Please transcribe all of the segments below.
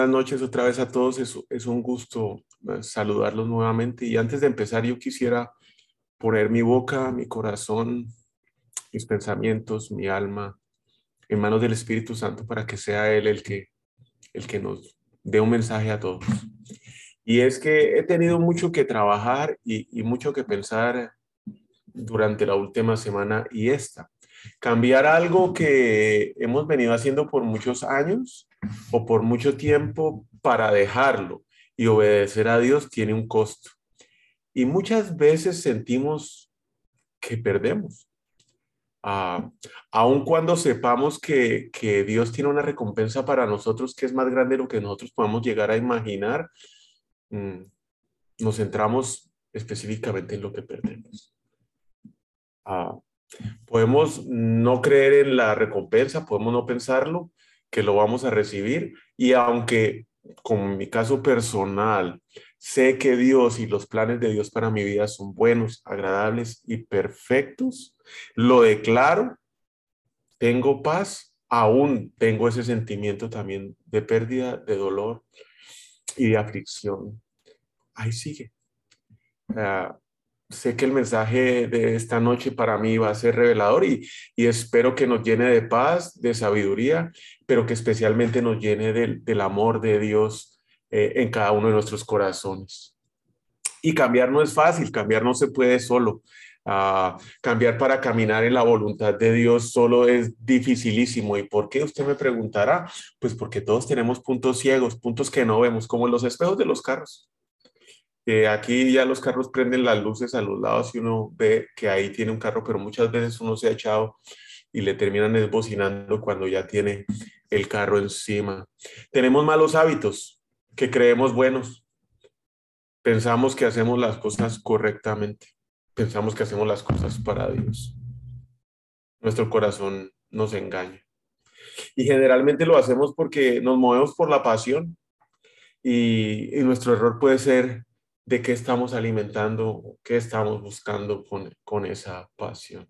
Buenas noches otra vez a todos. Es, un gusto eh, saludarlos nuevamente. Y antes de empezar, yo quisiera poner mi boca, mi corazón, mis pensamientos, mi alma en manos del Espíritu Santo para que sea Él el que, el que nos dé un mensaje a todos. Y es que he tenido mucho que trabajar y, y mucho que pensar durante la última semana y esta. Cambiar algo que hemos venido haciendo por muchos años o por mucho tiempo para dejarlo y obedecer a Dios tiene un costo. Y muchas veces sentimos que perdemos. Ah, aun cuando sepamos que, que, Dios tiene una recompensa para nosotros que es más grande de lo que nosotros podemos llegar a imaginar, mm, nos centramos específicamente en lo que perdemos. Ah, podemos no creer en la recompensa, podemos no pensarlo, que lo vamos a recibir. Y aunque, como mi caso personal, sé que Dios y los planes de Dios para mi vida son buenos, agradables y perfectos, lo declaro, tengo paz, aún tengo ese sentimiento también de pérdida, de dolor y de aflicción. Ahí sigue. Ah, sé que el mensaje de esta noche para mí va a ser revelador y, espero que nos llene de paz, de sabiduría, pero que especialmente nos llene del, amor de Dios eh, en cada uno de nuestros corazones. Y cambiar no es fácil, cambiar no se puede solo. Ah, cambiar para caminar en la voluntad de Dios solo es dificilísimo. ¿Y por qué? Usted me preguntará. Pues porque todos tenemos puntos ciegos, puntos que no vemos, como los espejos de los carros aquí ya los carros prenden las luces a los lados y uno ve que ahí tiene un carro, pero muchas veces uno se ha echado y le terminan desbocinando cuando ya tiene el carro encima. Tenemos malos hábitos que creemos buenos. Pensamos que hacemos las cosas correctamente. Pensamos que hacemos las cosas para Dios. Nuestro corazón nos engaña. Y generalmente lo hacemos porque nos movemos por la pasión. Y, y nuestro error puede ser de qué estamos alimentando, qué estamos buscando con, con esa pasión.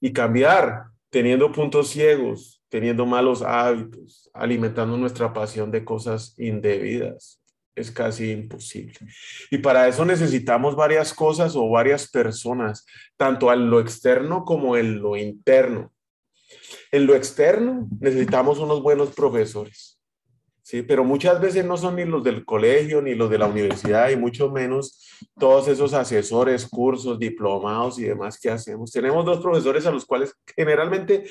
Y cambiar teniendo puntos ciegos, teniendo malos hábitos, alimentando nuestra pasión de cosas indebidas. Es casi imposible. Y para eso necesitamos varias cosas o varias personas, tanto en lo externo como en lo interno. En lo externo necesitamos unos buenos profesores ¿sí? Pero muchas veces no son ni los del colegio, ni los de la universidad, y mucho menos todos esos asesores, cursos, diplomados y demás que hacemos. Tenemos dos profesores a los cuales generalmente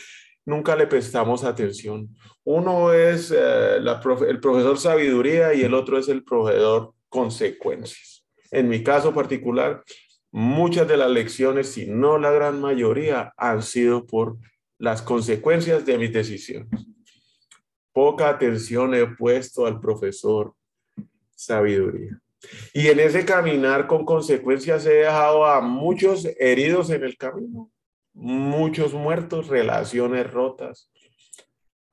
nunca le prestamos atención. Uno es eh, el profesor sabiduría y el otro es el proveedor consecuencias. En mi caso particular, muchas de las lecciones, si no la gran mayoría, han sido por las consecuencias de mis decisiones poca atención he puesto al profesor sabiduría. Y en ese caminar con consecuencias he dejado a muchos heridos en el camino, muchos muertos, relaciones rotas,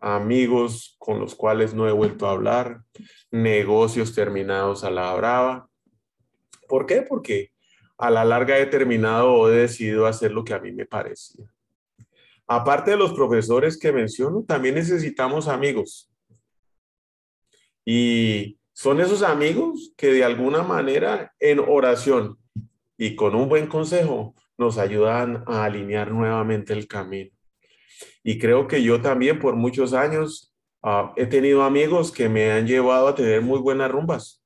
amigos con los cuales no he vuelto a hablar, negocios terminados a la brava. ¿Por qué? Porque a la larga he terminado o he decidido hacer lo que a mí me parecía. Aparte de los profesores que menciono, también necesitamos amigos. Y son esos amigos que de alguna manera en oración y con un buen consejo nos ayudan a alinear nuevamente el camino. Y creo que yo también por muchos años ah, he tenido amigos que me han llevado a tener muy buenas rumbas,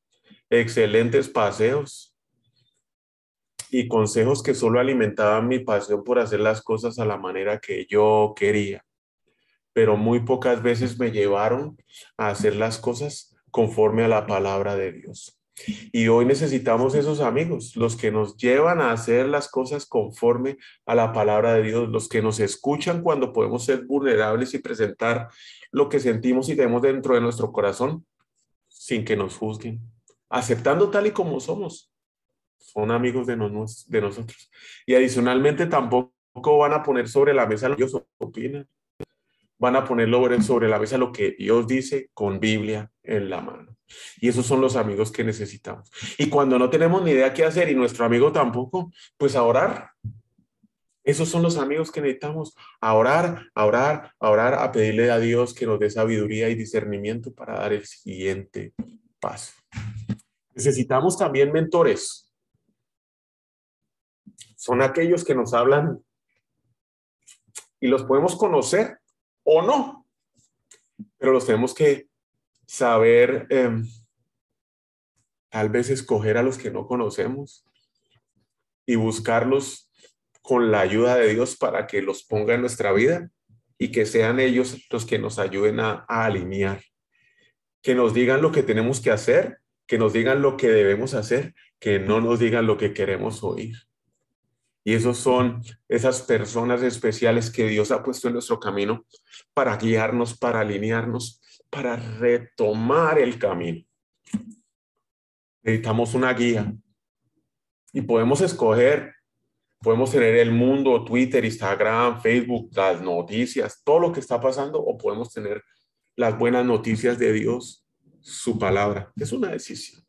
excelentes paseos, y consejos que solo alimentaban mi pasión por hacer las cosas a la manera que yo quería, pero muy pocas veces me llevaron a hacer las cosas conforme a la palabra de Dios. Y hoy necesitamos esos amigos, los que nos llevan a hacer las cosas conforme a la palabra de Dios, los que nos escuchan cuando podemos ser vulnerables y presentar lo que sentimos y tenemos dentro de nuestro corazón sin que nos juzguen, aceptando tal y como somos. Son amigos de, nosotros. Y adicionalmente tampoco van a poner sobre la mesa lo que ellos opinan. Van a ponerlo sobre la mesa lo que Dios dice con Biblia en la mano. Y esos son los amigos que necesitamos. Y cuando no tenemos ni idea qué hacer y nuestro amigo tampoco, pues a orar. Esos son los amigos que necesitamos, a orar, a orar, a orar, a pedirle a Dios que nos dé sabiduría y discernimiento para dar el siguiente paso. Necesitamos también mentores. Son aquellos que nos hablan y los podemos conocer o no, pero los tenemos que saber em, tal vez escoger a los que no conocemos y buscarlos con la ayuda de Dios para que los ponga en nuestra vida y que sean ellos los que nos ayuden a, a alinear, que nos digan lo que tenemos que hacer, que nos digan lo que debemos hacer, que no nos digan lo que queremos oír. Y esos son esas personas especiales que Dios ha puesto en nuestro camino para guiarnos, para alinearnos para retomar el camino. Necesitamos una guía y podemos escoger, podemos tener el mundo, Twitter, Instagram, Facebook, las noticias, todo lo que está pasando o podemos tener las buenas noticias de Dios, su palabra. Es una decisión.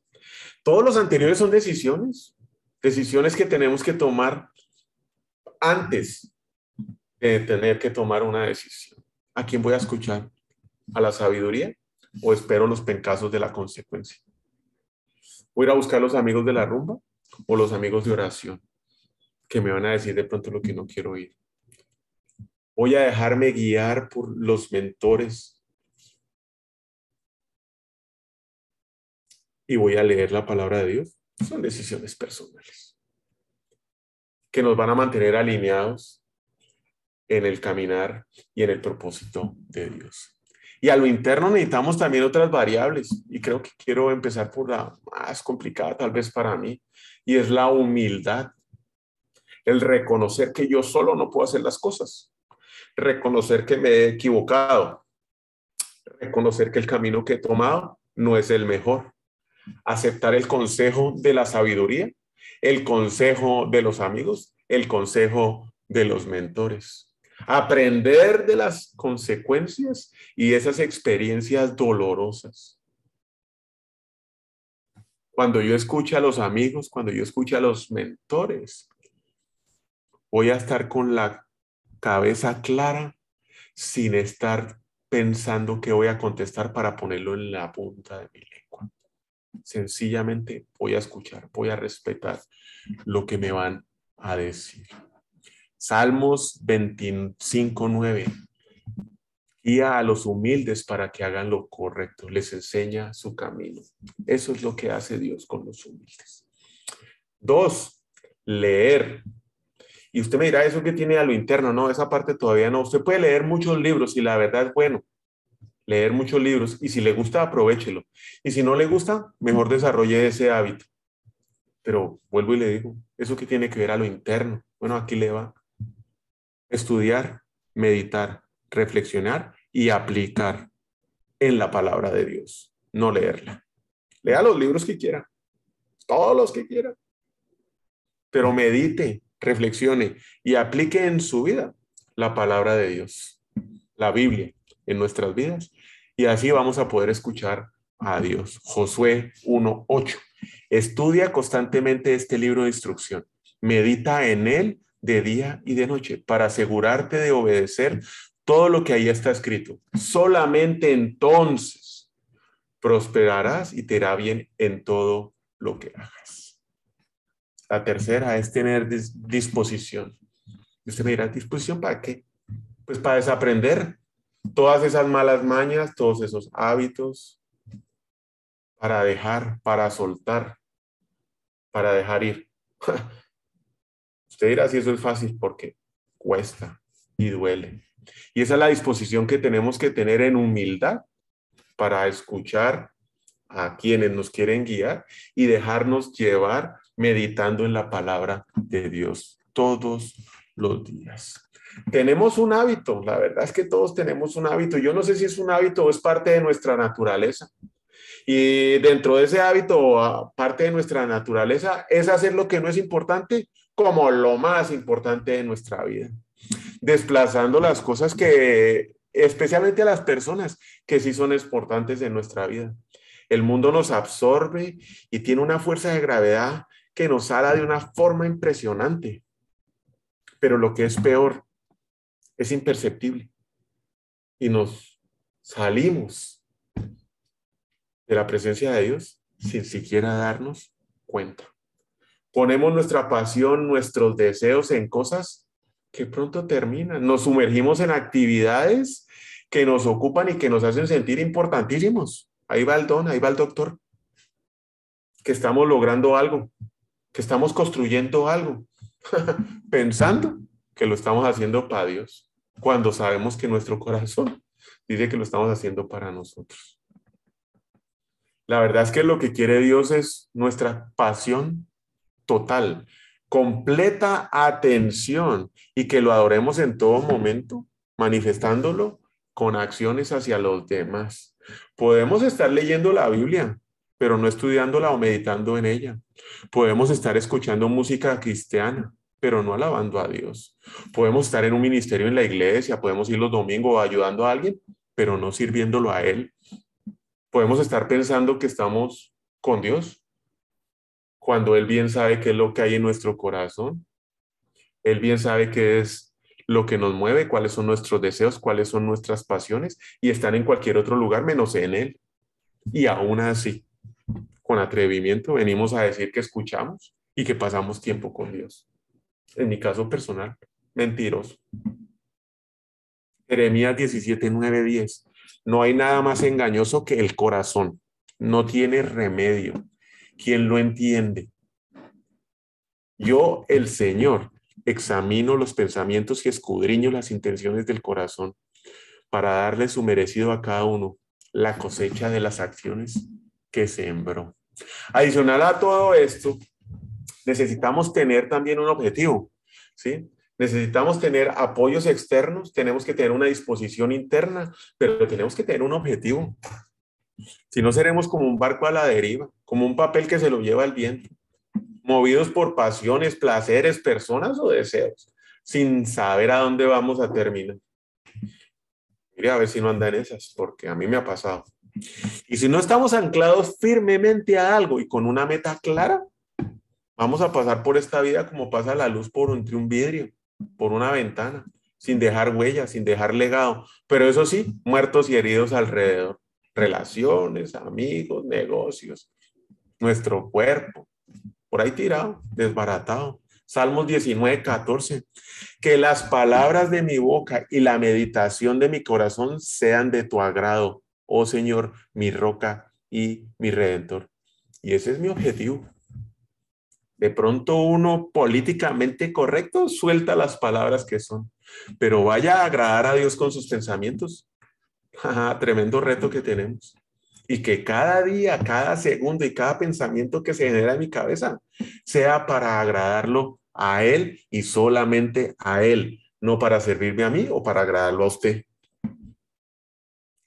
Todos los anteriores son decisiones, decisiones que tenemos que tomar antes de tener que tomar una decisión. ¿A quién voy a escuchar? a la sabiduría o espero los pencazos de la consecuencia? ¿Voy a ir a buscar los amigos de la rumba o los amigos de oración que me van a decir de pronto lo que no quiero oír? ¿Voy a dejarme guiar por los mentores y voy a leer la palabra de Dios? Son decisiones personales que nos van a mantener alineados en el caminar y en el propósito de Dios. Y a lo interno necesitamos también otras variables. Y creo que quiero empezar por la más complicada tal vez para mí. Y es la humildad. El reconocer que yo solo no puedo hacer las cosas. Reconocer que me he equivocado. Reconocer que el camino que he tomado no es el mejor. Aceptar el consejo de la sabiduría, el consejo de los amigos, el consejo de los mentores aprender de las consecuencias y esas experiencias dolorosas. Cuando yo escucho a los amigos, cuando yo escucho a los mentores, voy a estar con la cabeza clara sin estar pensando que voy a contestar para ponerlo en la punta de mi lengua. Sencillamente voy a escuchar, voy a respetar lo que me van a decir. Salmos 25, 9. Guía a los humildes para que hagan lo correcto, les enseña su camino. Eso es lo que hace Dios con los humildes. Dos, leer. Y usted me dirá, eso que tiene a lo interno, no, esa parte todavía no. Usted puede leer muchos libros y la verdad es bueno, leer muchos libros y si le gusta, aprovechelo. Y si no le gusta, mejor desarrolle ese hábito. Pero vuelvo y le digo, eso que tiene que ver a lo interno. Bueno, aquí le va estudiar, meditar, reflexionar y aplicar en la palabra de Dios, no leerla. Lea los libros que quiera, todos los que quiera, pero medite, reflexione y aplique en su vida la palabra de Dios, la Biblia, en nuestras vidas. Y así vamos a poder escuchar a Dios. Josué 1.8. Estudia constantemente este libro de instrucción. Medita en él de día y de noche para asegurarte de obedecer todo lo que ahí está escrito. Solamente entonces prosperarás y te irá bien en todo lo que hagas. La tercera es tener disposición. Usted me dirá, ¿disposición para qué? Pues para desaprender todas esas malas mañas, todos esos hábitos, para dejar, para soltar, para dejar ir. Usted dirá si eso es fácil porque cuesta y duele. Y esa es la disposición que tenemos que tener en humildad para escuchar a quienes nos quieren guiar y dejarnos llevar meditando en la palabra de Dios todos los días. Tenemos un hábito, la verdad es que todos tenemos un hábito. Yo no sé si es un hábito o es parte de nuestra naturaleza. Y dentro de ese hábito, parte de nuestra naturaleza es hacer lo que no es importante como lo más importante de nuestra vida, desplazando las cosas que, especialmente a las personas que sí son importantes de nuestra vida. El mundo nos absorbe y tiene una fuerza de gravedad que nos ala de una forma impresionante. Pero lo que es peor, es imperceptible. Y nos salimos de la presencia de Dios sin siquiera darnos cuenta. Ponemos nuestra pasión, nuestros deseos en cosas que pronto terminan. Nos sumergimos en actividades que nos ocupan y que nos hacen sentir importantísimos. Ahí va el don, ahí va el doctor. Que estamos logrando algo, que estamos construyendo algo, pensando que lo estamos haciendo para Dios, cuando sabemos que nuestro corazón dice que lo estamos haciendo para nosotros. La verdad es que lo que quiere Dios es nuestra pasión total, completa atención y que lo adoremos en todo momento, manifestándolo con acciones hacia los demás. Podemos estar leyendo la Biblia, pero no estudiándola o meditando en ella. Podemos estar escuchando música cristiana, pero no alabando a Dios. Podemos estar en un ministerio en la iglesia, podemos ir los domingos ayudando a alguien, pero no sirviéndolo a Él. Podemos estar pensando que estamos con Dios, cuando Él bien sabe qué es lo que hay en nuestro corazón. Él bien sabe qué es lo que nos mueve, cuáles son nuestros deseos, cuáles son nuestras pasiones, y están en cualquier otro lugar menos en Él. Y aún así, con atrevimiento, venimos a decir que escuchamos y que pasamos tiempo con Dios en mi caso personal, mentiroso. Jeremías 17, 9, 10. No hay nada más engañoso que el corazón. No tiene remedio. ¿Quién lo entiende? Yo, el Señor, examino los pensamientos y escudriño las intenciones del corazón para darle su merecido a cada uno la cosecha de las acciones que sembró. Adicional a todo esto, necesitamos tener también un objetivo, ¿sí? Necesitamos tener apoyos externos, tenemos que tener una disposición interna, pero tenemos que tener un objetivo. Si no, seremos como un barco a la deriva, como un papel que se lo lleva el viento, movidos por pasiones, placeres, personas o deseos, sin saber a dónde vamos a terminar. Mire a ver si no anda en esas, porque a mí me ha pasado. Y si no estamos anclados firmemente a algo y con una meta clara, Vamos a pasar por esta vida como pasa la luz por entre un vidrio, por una ventana, sin dejar huella, sin dejar legado. Pero eso sí, muertos y heridos alrededor. Relaciones, amigos, negocios, nuestro cuerpo, por ahí tirado, desbaratado. Salmos 19, 14. Que las palabras de mi boca y la meditación de mi corazón sean de tu agrado, oh Señor, mi roca y mi redentor. Y ese es mi objetivo de pronto uno políticamente correcto suelta las palabras que son, pero vaya a agradar a Dios con sus pensamientos. Tremendo reto que tenemos. Y que cada día, cada segundo y cada pensamiento que se genera en mi cabeza sea para agradarlo a Él y solamente a Él, no para servirme a mí o para agradarlo a usted.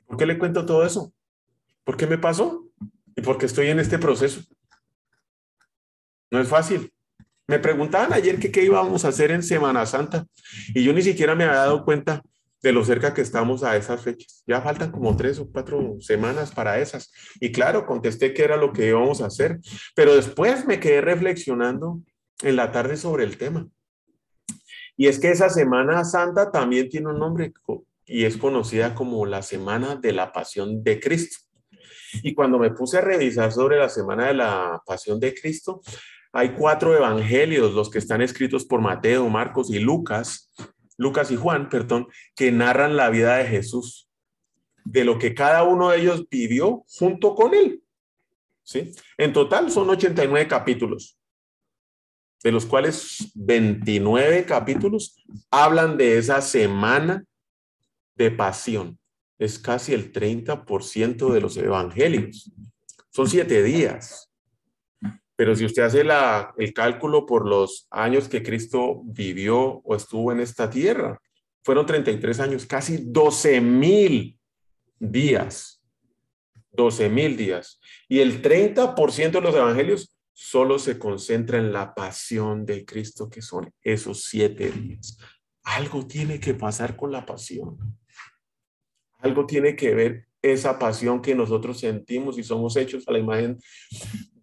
¿Por qué le cuento todo eso? ¿Por qué me pasó? ¿Y por qué estoy en este proceso? No es fácil. Me preguntaban ayer que qué íbamos a hacer en Semana Santa y yo ni siquiera me había dado cuenta de lo cerca que estamos a esas fechas. Ya faltan como tres o cuatro semanas para esas. Y claro, contesté que era lo que íbamos a hacer, pero después me quedé reflexionando en la tarde sobre el tema. Y es que esa Semana Santa también tiene un nombre y es conocida como la Semana de la Pasión de Cristo. Y cuando me puse a revisar sobre la Semana de la Pasión de Cristo, hay cuatro evangelios, los que están escritos por Mateo, Marcos y Lucas, Lucas y Juan, perdón, que narran la vida de Jesús, de lo que cada uno de ellos vivió junto con él. ¿Sí? En total son 89 capítulos, de los cuales 29 capítulos hablan de esa semana de pasión. Es casi el 30% de los evangelios Son siete días. Pero si usted hace la, el cálculo por los años que Cristo vivió o estuvo en esta tierra, fueron 33 años, casi 12 mil días. 12 mil días. Y el 30% de los evangelios solo se concentra en la pasión de Cristo, que son esos siete días. Algo tiene que pasar con la pasión. Algo tiene que ver esa pasión que nosotros sentimos y somos hechos a la imagen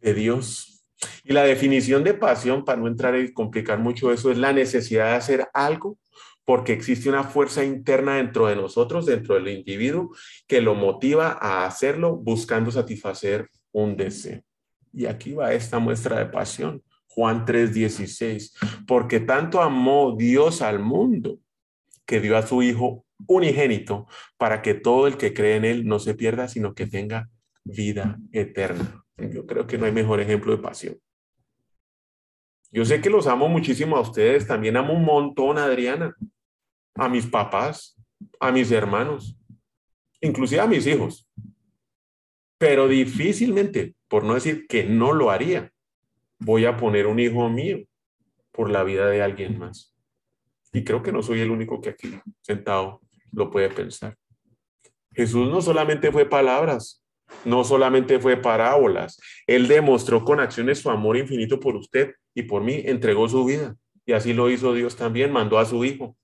de Dios. Y la definición de pasión, para no entrar y complicar mucho eso, es la necesidad de hacer algo porque existe una fuerza interna dentro de nosotros, dentro del individuo, que lo motiva a hacerlo buscando satisfacer un deseo. Y aquí va esta muestra de pasión. Juan 3:16, porque tanto amó Dios al mundo que dio a su Hijo unigénito para que todo el que cree en Él no se pierda, sino que tenga vida eterna. Yo creo que no hay mejor ejemplo de pasión. Yo sé que los amo muchísimo a ustedes, también amo un montón a Adriana, a mis papás, a mis hermanos, inclusive a mis hijos. Pero difícilmente, por no decir que no lo haría, voy a poner un hijo mío por la vida de alguien más. Y creo que no soy el único que aquí sentado lo puede pensar. Jesús no solamente fue palabras, no solamente fue parábolas, Él demostró con acciones su amor infinito por usted y por mí, entregó su vida. Y así lo hizo Dios también, mandó a su Hijo.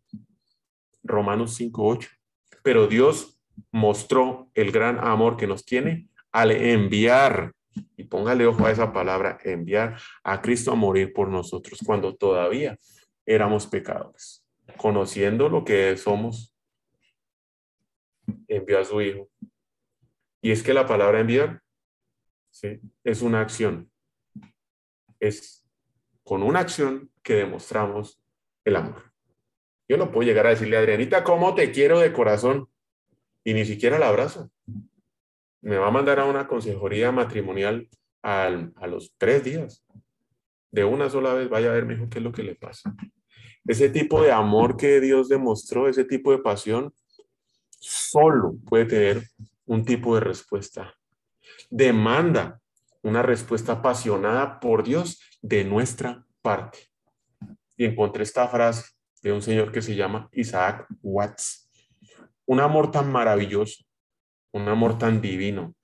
Romanos 5.8. Pero Dios mostró el gran amor que nos tiene al enviar, y póngale ojo a esa palabra, enviar a Cristo a morir por nosotros cuando todavía éramos pecadores. Conociendo lo que somos, envió a su Hijo y es que la palabra enviar ¿sí? es una acción. Es con una acción que demostramos el amor. Yo no puedo llegar a decirle a Adrianita, ¿cómo te quiero de corazón? Y ni siquiera la abrazo. Me va a mandar a una consejería matrimonial a los tres días. De una sola vez, vaya a ver, mejor qué es lo que le pasa. Ese tipo de amor que Dios demostró, ese tipo de pasión, solo puede tener un tipo de respuesta. Demanda una respuesta apasionada por Dios de nuestra parte. Y encontré esta frase de un señor que se llama Isaac Watts. Un amor tan maravilloso, un amor tan divino,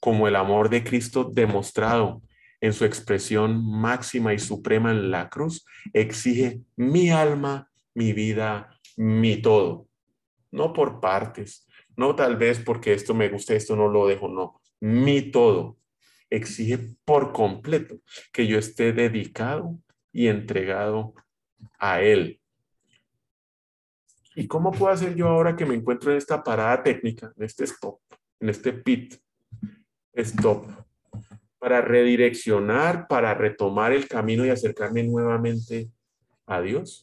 como el amor de Cristo demostrado en su expresión máxima y suprema en la cruz, exige mi alma, mi vida, mi todo. No por partes, no tal vez porque esto me gusta, esto no lo dejo, no. Mi todo exige por completo que yo esté dedicado y entregado a Él. ¿Y cómo puedo hacer yo ahora que me encuentro en esta parada técnica, en este stop, en este pit, stop, para redireccionar, para retomar el camino y acercarme nuevamente a Dios?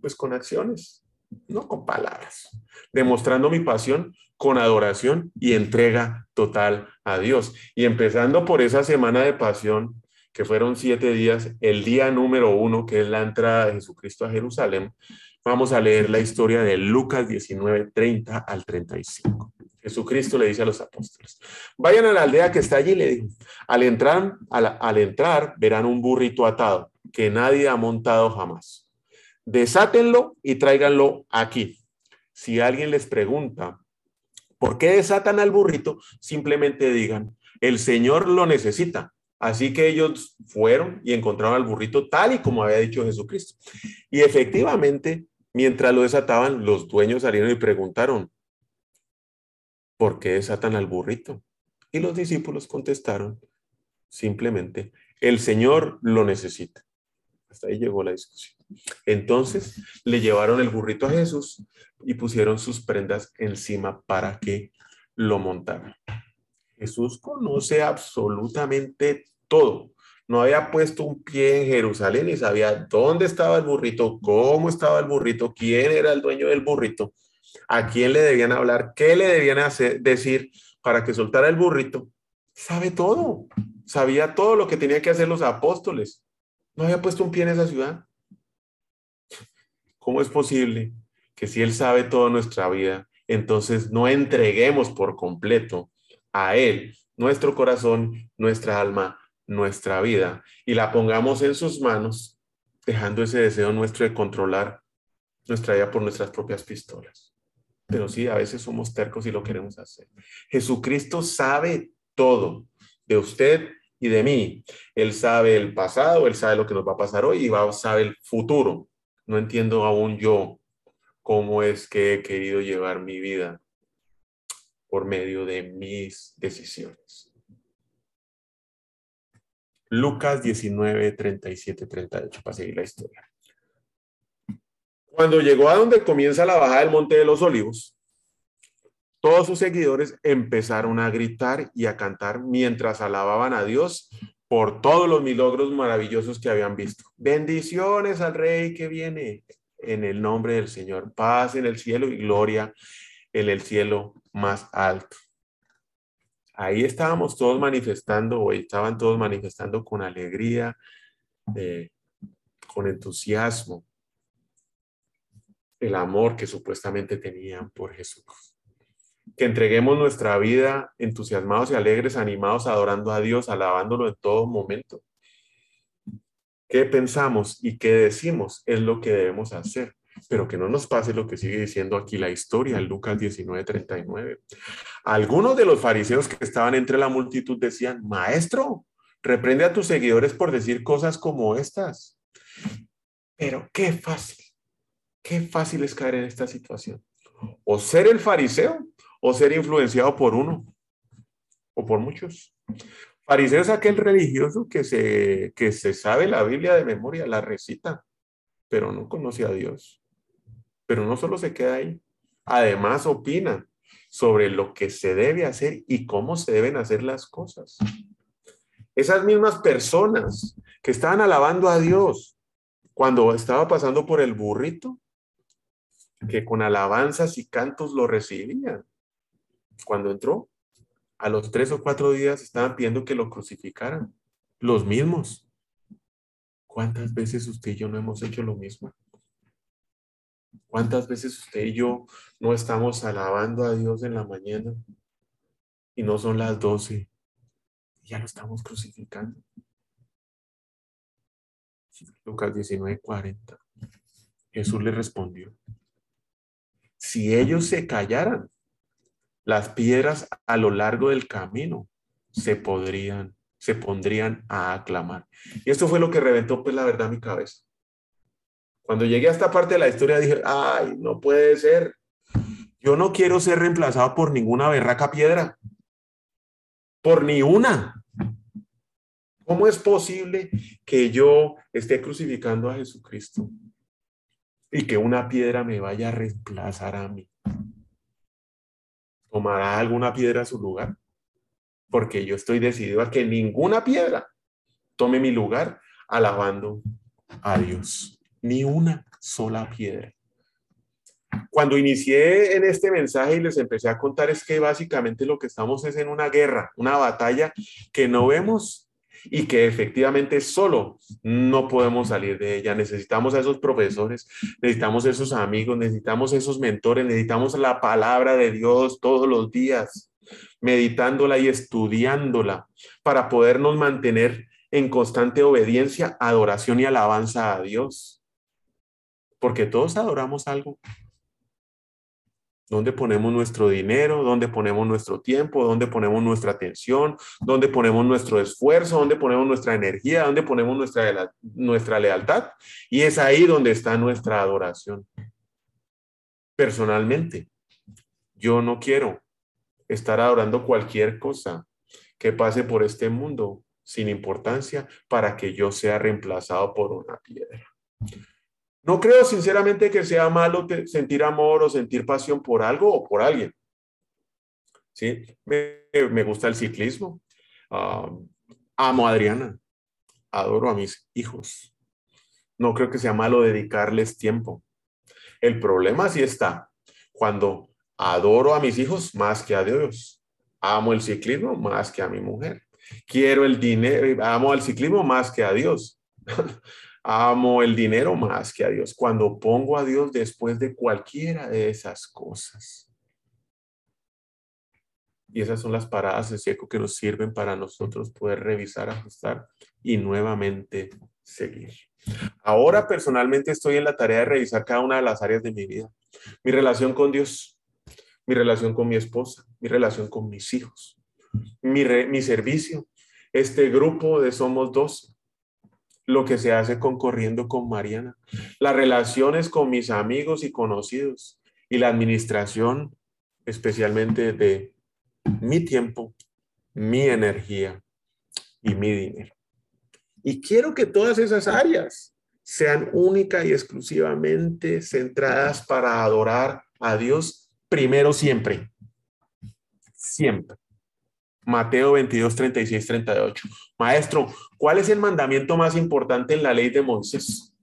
Pues con acciones, no con palabras, demostrando mi pasión con adoración y entrega total a Dios. Y empezando por esa semana de pasión, que fueron siete días, el día número uno, que es la entrada de Jesucristo a Jerusalén, vamos a leer la historia de Lucas 19, 30 al 35. Jesucristo le dice a los apóstoles, vayan a la aldea que está allí, le dijo, al entrar, al entrar verán un burrito atado que nadie ha montado jamás desátenlo y tráiganlo aquí. Si alguien les pregunta, ¿por qué desatan al burrito? Simplemente digan, el Señor lo necesita. Así que ellos fueron y encontraron al burrito tal y como había dicho Jesucristo. Y efectivamente, mientras lo desataban, los dueños salieron y preguntaron, ¿por qué desatan al burrito? Y los discípulos contestaron, simplemente, el Señor lo necesita. Hasta ahí llegó la discusión. Entonces le llevaron el burrito a Jesús y pusieron sus prendas encima para que lo montara. Jesús conoce absolutamente todo. No había puesto un pie en Jerusalén y sabía dónde estaba el burrito, cómo estaba el burrito, quién era el dueño del burrito, a quién le debían hablar, qué le debían decir para que soltara el burrito. Sabe todo. Sabía todo lo que tenía que hacer los apóstoles. No había puesto un pie en esa ciudad. ¿Cómo es posible que si Él sabe toda nuestra vida, entonces no entreguemos por completo a Él nuestro corazón, nuestra alma, nuestra vida y la pongamos en sus manos, dejando ese deseo nuestro de controlar nuestra vida por nuestras propias pistolas. Pero sí, a veces somos tercos y lo queremos hacer. Jesucristo sabe todo de usted y de mí. Él sabe el pasado, él sabe lo que nos va a pasar hoy y va, sabe el futuro. No entiendo aún yo cómo es que he querido llevar mi vida por medio de mis decisiones. Lucas 19, 37, 38, para seguir la historia. Cuando llegó a donde comienza la bajada del Monte de los Olivos, todos sus seguidores empezaron a gritar y a cantar mientras alababan a Dios por todos los milagros maravillosos que habían visto. Bendiciones al Rey que viene en el nombre del Señor. Paz en el cielo y gloria en el cielo más alto. Ahí estábamos todos manifestando, o estaban todos manifestando con alegría, eh, con entusiasmo, el amor que supuestamente tenían por Jesús. Que entreguemos nuestra vida entusiasmados y alegres, animados, adorando a Dios, alabándolo en todo momento. ¿Qué pensamos y qué decimos? Es lo que debemos hacer pero que no nos pase lo que sigue diciendo aquí la historia, Lucas 19:39. Algunos de los fariseos que estaban entre la multitud decían, Maestro, reprende a tus seguidores por decir cosas como estas. Pero qué fácil, qué fácil es caer en esta situación. O ser el fariseo o ser influenciado por uno o por muchos. Fariseo es aquel religioso que se, que se sabe la Biblia de memoria, la recita, pero no conoce a Dios. Pero no solo se queda ahí, además opina sobre lo que se debe hacer y cómo se deben hacer las cosas. Esas mismas personas que estaban alabando a Dios cuando estaba pasando por el burrito, que con alabanzas y cantos lo recibían. Cuando entró, a los tres o cuatro días estaban pidiendo que lo crucificaran. Los mismos. ¿Cuántas veces usted y yo no hemos hecho lo mismo? ¿Cuántas veces usted y yo no estamos alabando a Dios en la mañana y no son las doce? Ya lo estamos crucificando. Lucas 19:40. Jesús le respondió, si ellos se callaran, las piedras a lo largo del camino se podrían, se pondrían a aclamar. Y esto fue lo que reventó pues la verdad mi cabeza. Cuando llegué a esta parte de la historia dije, ay, no puede ser. Yo no quiero ser reemplazado por ninguna berraca piedra. Por ni una. ¿Cómo es posible que yo esté crucificando a Jesucristo y que una piedra me vaya a reemplazar a mí? ¿Tomará alguna piedra su lugar? Porque yo estoy decidido a que ninguna piedra tome mi lugar alabando a Dios ni una sola piedra. Cuando inicié en este mensaje y les empecé a contar es que básicamente lo que estamos es en una guerra, una batalla que no vemos y que efectivamente solo no podemos salir de ella. Necesitamos a esos profesores, necesitamos a esos amigos, necesitamos a esos mentores, necesitamos la palabra de Dios todos los días, meditándola y estudiándola para podernos mantener en constante obediencia, adoración y alabanza a Dios porque todos adoramos algo. ¿Dónde ponemos nuestro dinero? ¿Dónde ponemos nuestro tiempo? ¿Dónde ponemos nuestra atención? ¿Dónde ponemos nuestro esfuerzo? ¿Dónde ponemos nuestra energía? ¿Dónde ponemos nuestra, nuestra lealtad? Y es ahí donde está nuestra adoración. Personalmente, yo no quiero estar adorando cualquier cosa que pase por este mundo sin importancia para que yo sea reemplazado por una piedra. No creo sinceramente que sea malo sentir amor o sentir pasión por algo o por alguien. ¿Sí? Me, gusta el ciclismo. amo a Adriana. Adoro a mis hijos. No creo que sea malo dedicarles tiempo. El problema sí está cuando adoro a mis hijos más que a Dios. Amo el ciclismo más que a mi mujer. Quiero el dinero, amo el ciclismo más que a Dios. Amo el dinero más que a Dios. Cuando pongo a Dios después de cualquiera de esas cosas. Y esas son las paradas de seco que nos sirven para nosotros poder revisar, ajustar y nuevamente seguir. Ahora personalmente estoy en la tarea de revisar cada una de las áreas de mi vida. Mi relación con Dios, mi relación con mi esposa, mi relación con mis hijos, mi, mi servicio, este grupo de Somos Dos, lo que se hace concorriendo con Mariana, las relaciones con mis amigos y conocidos y la administración especialmente de mi tiempo, mi energía y mi dinero. Y quiero que todas esas áreas sean única y exclusivamente centradas para adorar a Dios primero siempre. Siempre. Mateo 22, 36, 38. Maestro, ¿cuál es el mandamiento más importante en la ley de Moisés?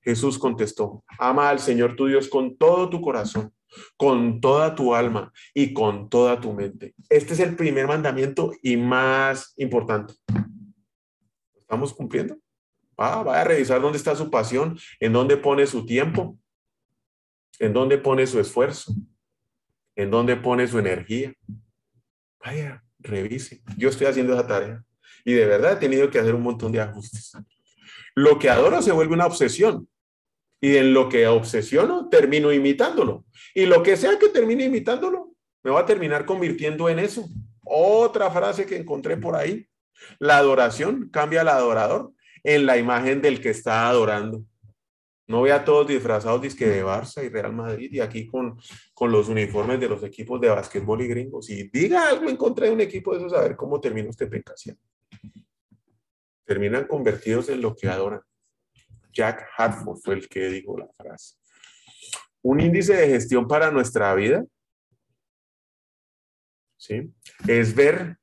Jesús contestó, ama al Señor tu Dios con todo tu corazón, con toda tu alma y con toda tu mente. Este es el primer mandamiento y más importante. ¿Estamos cumpliendo? Ah, vaya a revisar dónde está su pasión, en dónde pone su tiempo, en dónde pone su esfuerzo, en dónde pone su energía. Vaya, revise. Yo estoy haciendo esa tarea y de verdad he tenido que hacer un montón de ajustes. Lo que adoro se vuelve una obsesión y en lo que obsesiono termino imitándolo. Y lo que sea que termine imitándolo, me va a terminar convirtiendo en eso. Otra frase que encontré por ahí. La adoración cambia al adorador en la imagen del que está adorando. No vea a todos disfrazados disque de Barça y Real Madrid y aquí con, con los uniformes de los equipos de básquetbol y gringos. Y diga algo en contra de un equipo de esos, a ver cómo termina usted pecación. Terminan convertidos en lo que adoran. Jack Hartford fue el que dijo la frase. Un índice de gestión para nuestra vida ¿sí? es ver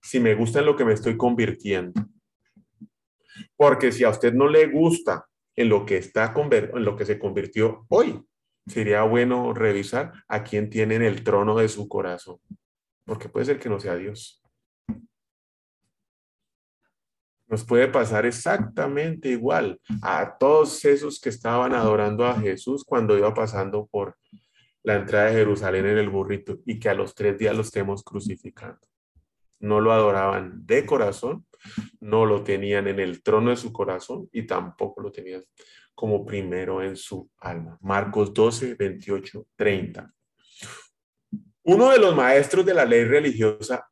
si me gusta en lo que me estoy convirtiendo. Porque si a usted no le gusta en lo que está en lo que se convirtió hoy, sería bueno revisar a quién tiene en el trono de su corazón, porque puede ser que no sea Dios. Nos puede pasar exactamente igual a todos esos que estaban adorando a Jesús cuando iba pasando por la entrada de Jerusalén en el burrito y que a los tres días los estemos crucificando. No lo adoraban de corazón, no lo tenían en el trono de su corazón y tampoco lo tenían como primero en su alma. Marcos 12, 28, 30. Uno de los maestros de la ley religiosa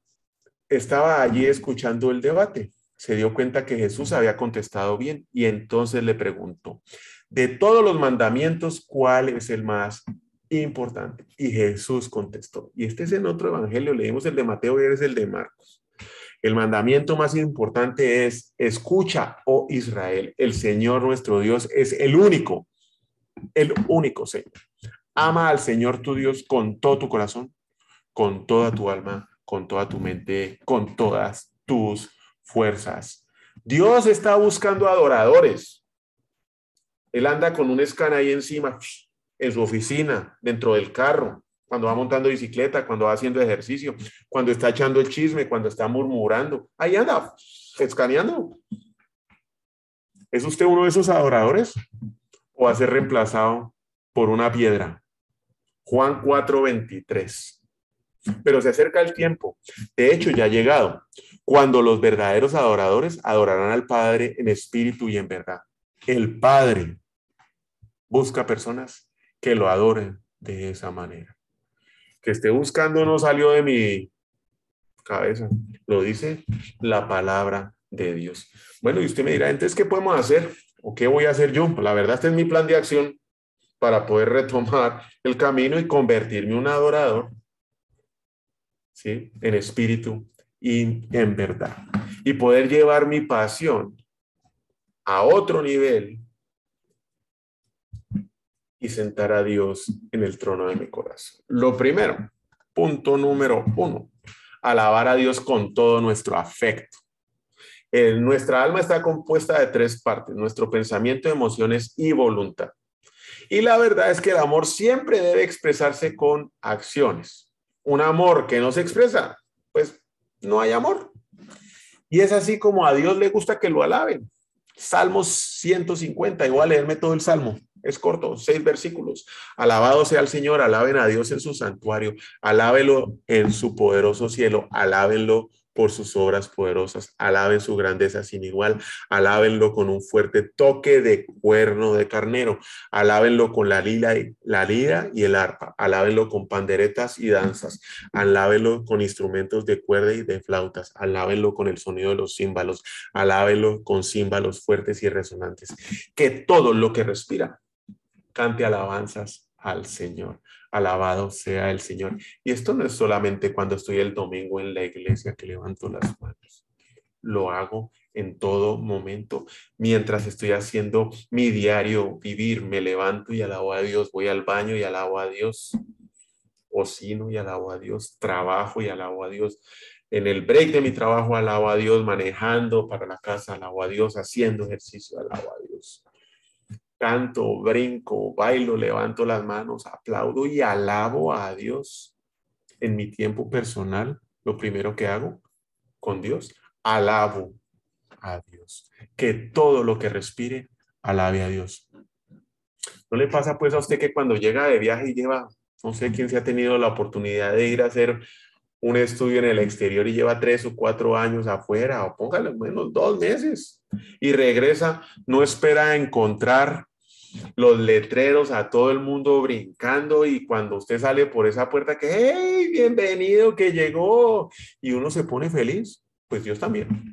estaba allí escuchando el debate se dio cuenta que Jesús había contestado bien y entonces le preguntó, de todos los mandamientos, ¿cuál es el más importante? Y Jesús contestó, y este es en otro evangelio, leímos el de Mateo y es el de Marcos. El mandamiento más importante es, escucha, oh Israel, el Señor nuestro Dios es el único, el único Señor. Ama al Señor tu Dios con todo tu corazón, con toda tu alma, con toda tu mente, con todas tus fuerzas. Dios está buscando adoradores. Él anda con un scan ahí encima, en su oficina, dentro del carro, cuando va montando bicicleta, cuando va haciendo ejercicio, cuando está echando el chisme, cuando está murmurando. Ahí anda, escaneando. ¿Es usted uno de esos adoradores? ¿O va a ser reemplazado por una piedra? Juan 4:23 pero se acerca el tiempo. De hecho, ya ha llegado, cuando los verdaderos adoradores adorarán al Padre en espíritu y en verdad. El Padre busca personas que lo adoren de esa manera. Que esté buscando no salió de mi cabeza, lo dice la palabra de Dios. Bueno, y usted me dirá, entonces, ¿qué podemos hacer? ¿O qué voy a hacer yo? La verdad, este es mi plan de acción para poder retomar el camino y convertirme en un adorador ¿sí? En espíritu y en verdad. Y poder llevar mi pasión a otro nivel y sentar a Dios en el trono de mi corazón. Lo primero, punto número uno, alabar a Dios con todo nuestro afecto. nuestra alma está compuesta de tres partes, nuestro pensamiento, emociones y voluntad. Y la verdad es que el amor siempre debe expresarse con acciones un amor que no se expresa, pues no hay amor. Y es así como a Dios le gusta que lo alaben. Salmos 150, igual leerme todo el salmo. Es corto, seis versículos. Alabado sea el Señor, alaben a Dios en su santuario, alábelo en su poderoso cielo, alábenlo por sus obras poderosas. Alaben su grandeza sin igual. Alábenlo con un fuerte toque de cuerno de carnero. Alábenlo con la lila, y, la lira y el arpa. Alábenlo con panderetas y danzas. Alábenlo con instrumentos de cuerda y de flautas. Alábenlo con el sonido de los címbalos. Alábenlo con címbalos fuertes y resonantes. Que todo lo que respira cante alabanzas al Señor. Alabado sea el Señor. Y esto no es solamente cuando estoy el domingo en la iglesia que levanto las manos. Lo hago en todo momento. Mientras estoy haciendo mi diario vivir, me levanto y alabo a Dios. Voy al baño y alabo a Dios. Ocino y alabo a Dios. Trabajo y alabo a Dios. En el break de mi trabajo alabo a Dios. Manejando para la casa alabo a Dios. Haciendo ejercicio alabo a Dios canto, brinco, bailo, levanto las manos, aplaudo y alabo a Dios en mi tiempo personal. Lo primero que hago con Dios, alabo a Dios. Que todo lo que respire, alabe a Dios. ¿No le pasa pues a usted que cuando llega de viaje y lleva, no sé quién se ha tenido la oportunidad de ir a hacer un estudio en el exterior y lleva tres o cuatro años afuera, o póngale menos dos meses, y regresa, no espera encontrar los letreros a todo el mundo brincando y cuando usted sale por esa puerta que, hey, bienvenido, que llegó, y uno se pone feliz, pues Dios también.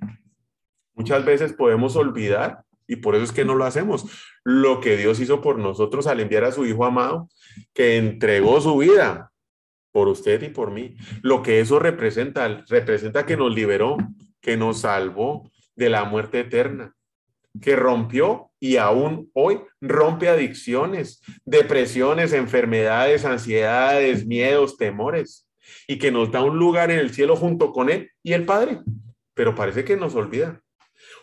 Muchas veces podemos olvidar, y por eso es que no lo hacemos, lo que Dios hizo por nosotros al enviar a su Hijo amado, que entregó su vida por usted y por mí. Lo que eso representa, representa que nos liberó, que nos salvó de la muerte eterna, que rompió y aún hoy rompe adicciones, depresiones, enfermedades, ansiedades, miedos, temores, y que nos da un lugar en el cielo junto con Él y el Padre. Pero parece que nos olvida.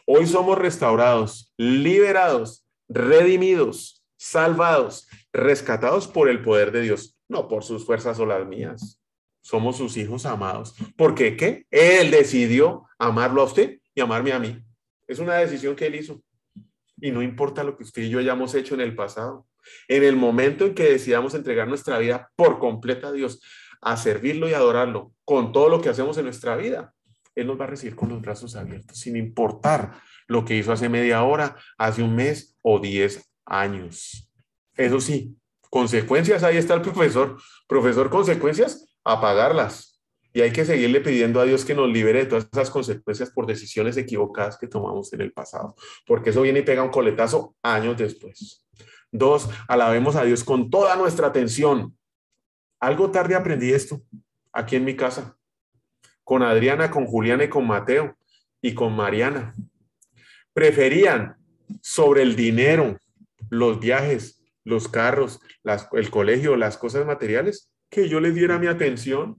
Hoy somos restaurados, liberados, redimidos, salvados, rescatados por el poder de Dios no por sus fuerzas o las mías. Somos sus hijos amados. ¿Por qué? ¿Qué? Él decidió amarlo a usted y amarme a mí. Es una decisión que él hizo. Y no importa lo que usted y yo hayamos hecho en el pasado. En el momento en que decidamos entregar nuestra vida por completa a Dios, a servirlo y adorarlo con todo lo que hacemos en nuestra vida, Él nos va a recibir con los brazos abiertos, sin importar lo que hizo hace media hora, hace un mes o diez años. Eso sí, Consecuencias, ahí está el profesor. Profesor, consecuencias, apagarlas. Y hay que seguirle pidiendo a Dios que nos libere de todas esas consecuencias por decisiones equivocadas que tomamos en el pasado, porque eso viene y pega un coletazo años después. Dos, alabemos a Dios con toda nuestra atención. Algo tarde aprendí esto aquí en mi casa, con Adriana, con Juliana y con Mateo y con Mariana. Preferían sobre el dinero, los viajes, los carros, el colegio, las cosas materiales, que yo les diera mi atención.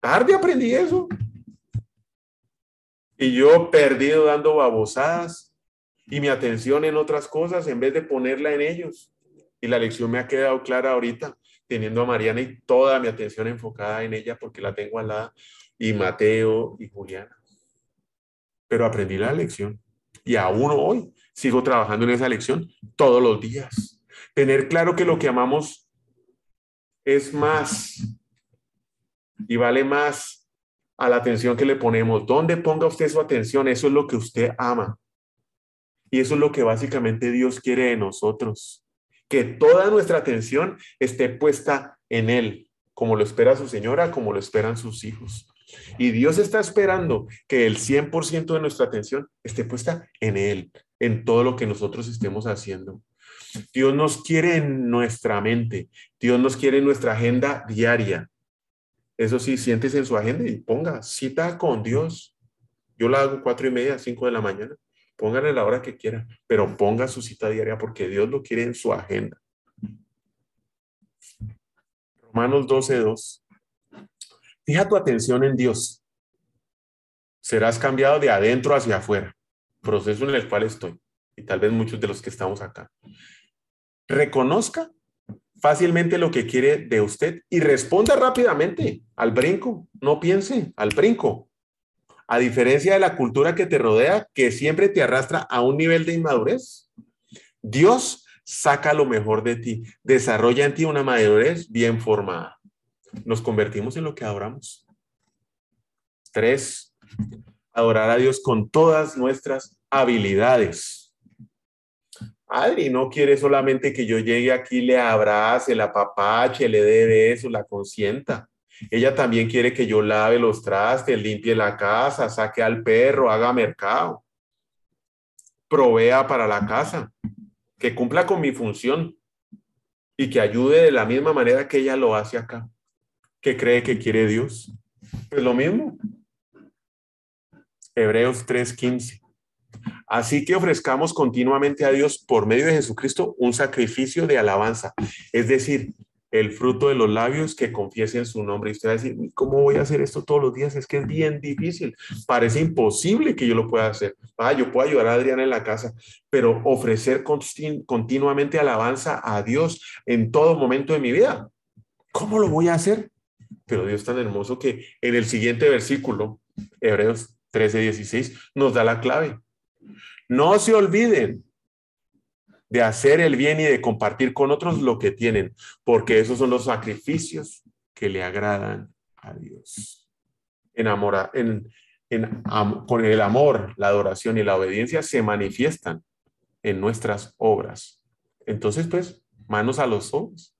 Tarde aprendí eso. Y yo perdido dando babosadas y mi atención en otras cosas en vez de ponerla en ellos. Y la lección me ha quedado clara ahorita, teniendo a Mariana y toda mi atención enfocada en ella porque la tengo al lado, y Mateo y Juliana. Pero aprendí la lección y aún hoy sigo trabajando en esa lección todos los días. Tener claro que lo que amamos es más y vale más a la atención que le ponemos. ¿Dónde ponga usted su atención? Eso es lo que usted ama. Y eso es lo que básicamente Dios quiere de nosotros. Que toda nuestra atención esté puesta en Él, como lo espera su señora, como lo esperan sus hijos. Y Dios está esperando que el 100% de nuestra atención esté puesta en Él, en todo lo que nosotros estemos haciendo. Dios nos quiere en nuestra mente, Dios nos quiere en nuestra agenda diaria. Eso sí, siéntese en su agenda y ponga cita con Dios. Yo la hago cuatro y media, cinco de la mañana. Póngale la hora que quiera, pero ponga su cita diaria porque Dios lo quiere en su agenda. Romanos 12, 2. Fija tu atención en Dios. Serás cambiado de adentro hacia afuera, proceso en el cual estoy, y tal vez muchos de los que estamos acá. Reconozca fácilmente lo que quiere de usted y responda rápidamente al brinco. No piense, al brinco. A diferencia de la cultura que te rodea, que siempre te arrastra a un nivel de inmadurez, Dios saca lo mejor de ti, desarrolla en ti una madurez bien formada. Nos convertimos en lo que adoramos. Tres, adorar a Dios con todas nuestras habilidades. Adri no quiere solamente que yo llegue aquí, le abrace, la papache, le dé besos, la consienta. Ella también quiere que yo lave los trastes, limpie la casa, saque al perro, haga mercado, provea para la casa, que cumpla con mi función y que ayude de la misma manera que ella lo hace acá. ¿Qué cree que quiere Dios? Pues lo mismo. Hebreos 3:15. Así que ofrezcamos continuamente a Dios por medio de Jesucristo un sacrificio de alabanza, es decir, el fruto de los labios que confiesen su nombre. Y usted va a decir, ¿cómo voy a hacer esto todos los días? Es que es bien difícil. Parece imposible que yo lo pueda hacer. Ah, yo puedo ayudar a Adriana en la casa, pero ofrecer continuamente alabanza a Dios en todo momento de mi vida. ¿Cómo lo voy a hacer? Pero Dios tan hermoso que en el siguiente versículo, Hebreos 13, 16, nos da la clave. No se olviden de hacer el bien y de compartir con otros lo que tienen, porque esos son los sacrificios que le agradan a Dios. Enamora, en, con el amor, la adoración y la obediencia se manifiestan en nuestras obras. Entonces, pues, manos a los ojos,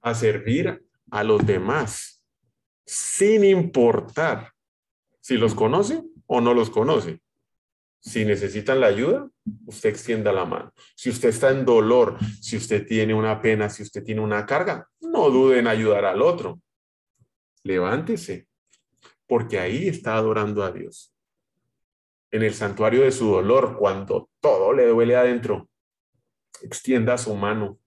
a servir a los demás, sin importar si los conoce o no los conoce. Si necesitan la ayuda, usted extienda la mano. Si usted está en dolor, si usted tiene una pena, si usted tiene una carga, no dude en ayudar al otro. Levántese, porque ahí está adorando a Dios. En el santuario de su dolor, cuando todo le duele adentro, extienda su mano,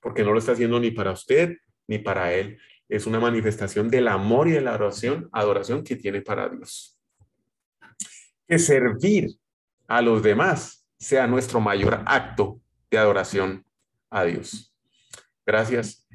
porque no lo está haciendo ni para usted ni para él. Es una manifestación del amor y de la adoración, adoración que tiene para Dios que servir a los demás sea nuestro mayor acto de adoración a Dios. Gracias.